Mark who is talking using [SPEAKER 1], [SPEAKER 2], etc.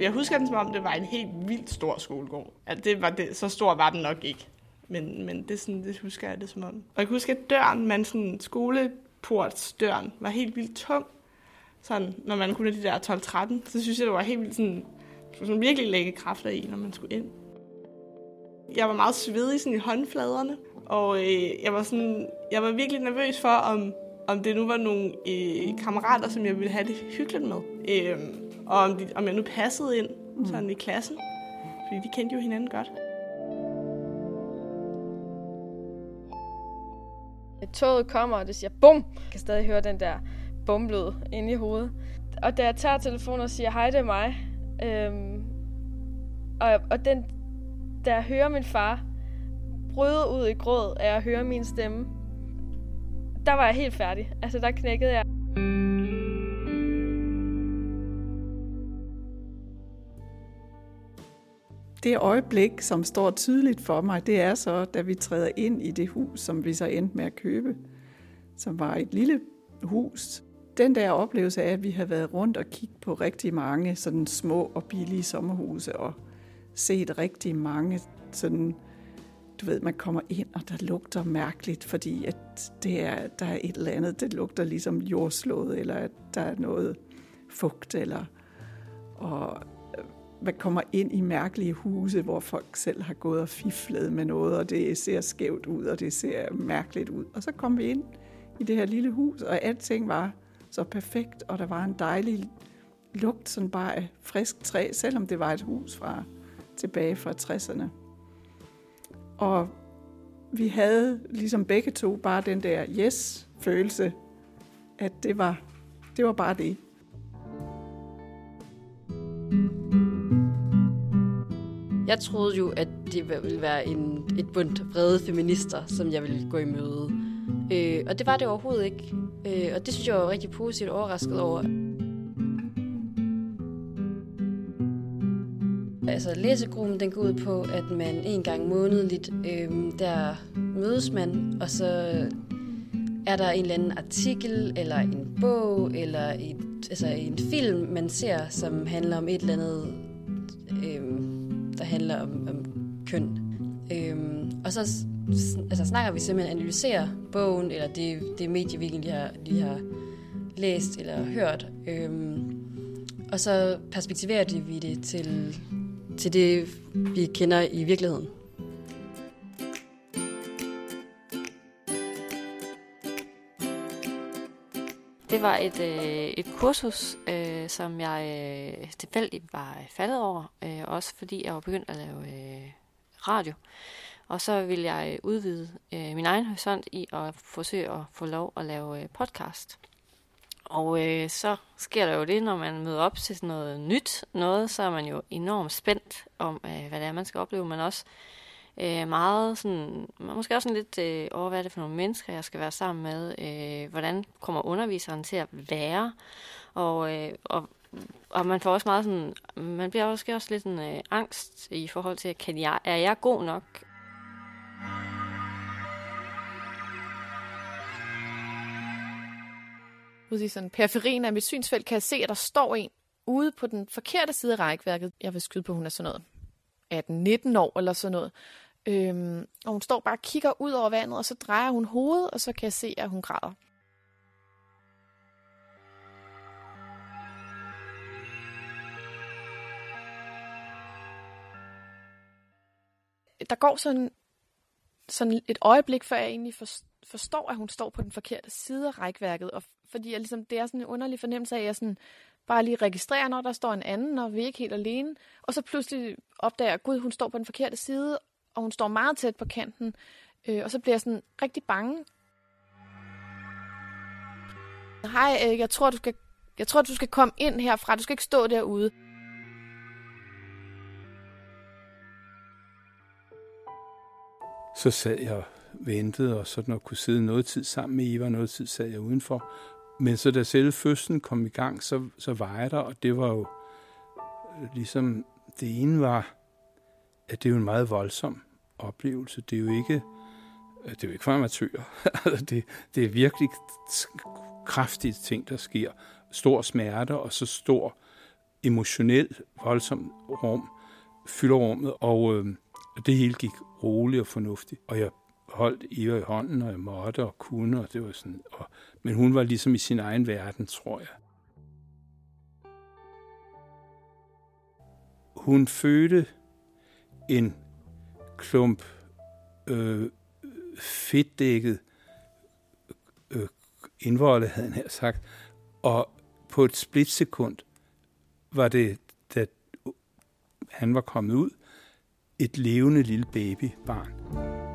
[SPEAKER 1] Jeg husker den, som om det var en helt vildt stor skolegård. Altså, det var det, så stor var den nok ikke. Men, men det, sådan, det husker jeg det som om. Og jeg kan huske, at døren, man sådan, skoleportsdøren, var helt vildt tung. Sådan, når man kunne de der 12-13, så synes jeg, det var helt vildt sådan, sådan virkelig lægge kræfter i, når man skulle ind. Jeg var meget svedig sådan i håndfladerne, og øh, jeg, var sådan, jeg var virkelig nervøs for, om, om det nu var nogle øh, kammerater, som jeg ville have det hyggeligt med. Øh, og om, de, om jeg nu passede ind sådan i klassen, fordi de kendte jo hinanden godt.
[SPEAKER 2] Toget kommer, og det siger bum. Jeg kan stadig høre den der bumlød inde i hovedet. Og da jeg tager telefonen og siger, hej, det er mig. Øhm, og, og den, da jeg hører min far bryde ud i gråd af at høre min stemme, der var jeg helt færdig. Altså, der knækkede jeg.
[SPEAKER 3] Det øjeblik, som står tydeligt for mig, det er så, da vi træder ind i det hus, som vi så endte med at købe, som var et lille hus. Den der oplevelse af, at vi har været rundt og kigget på rigtig mange sådan små og billige sommerhuse og set rigtig mange sådan, du ved, man kommer ind, og der lugter mærkeligt, fordi at det er, der er et eller andet, det lugter ligesom jordslået, eller at der er noget fugt, eller og man kommer ind i mærkelige huse, hvor folk selv har gået og fiflet med noget, og det ser skævt ud, og det ser mærkeligt ud. Og så kom vi ind i det her lille hus, og alting var så perfekt, og der var en dejlig lugt, sådan bare af frisk træ, selvom det var et hus fra tilbage fra 60'erne. Og vi havde ligesom begge to bare den der yes-følelse, at det var, det var bare det.
[SPEAKER 4] Jeg troede jo, at det ville være en, et bundt vrede feminister, som jeg ville gå i møde. Øh, og det var det overhovedet ikke. Øh, og det synes jeg var rigtig positivt overrasket over. Altså læsegruppen, den går ud på, at man en gang månedligt, øh, der mødes man, og så er der en eller anden artikel, eller en bog, eller et, altså en film, man ser, som handler om et eller andet øh, der handler om, om køn. Øhm, og så altså, snakker vi simpelthen, analyserer bogen, eller det, det medie, vi egentlig har, lige har læst eller hørt. Øhm, og så perspektiverer vi det til, til det, vi kender i virkeligheden. Det var et, øh, et kursus, øh, som jeg øh, tilfældigt var faldet over, øh, også fordi jeg var begyndt at lave øh, radio. Og så vil jeg øh, udvide øh, min egen horisont i at forsøge at få lov at lave øh, podcast. Og øh, så sker der jo det, når man møder op til sådan noget nyt noget, så er man jo enormt spændt om, øh, hvad det er, man skal opleve, men også øh, Øh, meget sådan, måske også sådan lidt øh, over, hvad er det for nogle mennesker, jeg skal være sammen med, øh, hvordan kommer underviseren til at være, og, øh, og, og man får også meget sådan, man bliver også, også lidt sådan, øh, angst i forhold til, kan jeg, er jeg god nok?
[SPEAKER 5] Ude i sådan periferien af mit synsfelt kan jeg se, at der står en ude på den forkerte side af rækværket. Jeg vil skyde på, at hun er sådan noget 18-19 år eller sådan noget. Øhm, og hun står bare og kigger ud over vandet, og så drejer hun hovedet, og så kan jeg se, at hun græder. Der går sådan, sådan et øjeblik, før jeg egentlig forstår, at hun står på den forkerte side af rækværket. Og fordi jeg ligesom, det er sådan en underlig fornemmelse af, at jeg sådan bare lige registrerer, når der står en anden, og vi er ikke helt alene. Og så pludselig opdager jeg, at gud, hun står på den forkerte side, og hun står meget tæt på kanten. Øh, og så bliver jeg sådan rigtig bange. Hej, øh, jeg tror, du skal, jeg tror, du skal komme ind herfra. Du skal ikke stå derude.
[SPEAKER 6] Så sad jeg ventede, og sådan at kunne sidde noget tid sammen med Eva, noget tid sad jeg udenfor. Men så da selve fødslen kom i gang, så, så var jeg der, og det var jo øh, ligesom, det ene var, at det er jo en meget voldsom oplevelse. Det er jo ikke, øh, det er jo ikke for amatører. Altså, det, det er virkelig kraftige ting, der sker. Stor smerte og så stor emotionel, voldsom rum, fylder rummet, og øh, det hele gik roligt og fornuftigt. Og jeg holdt Eva i hånden, og jeg måtte og kunne, og det var sådan, og, men hun var ligesom i sin egen verden, tror jeg. Hun fødte en klump øh, fedtdækket øh, indvolde, havde han her sagt, og på et splitsekund var det, da han var kommet ud, et levende lille babybarn.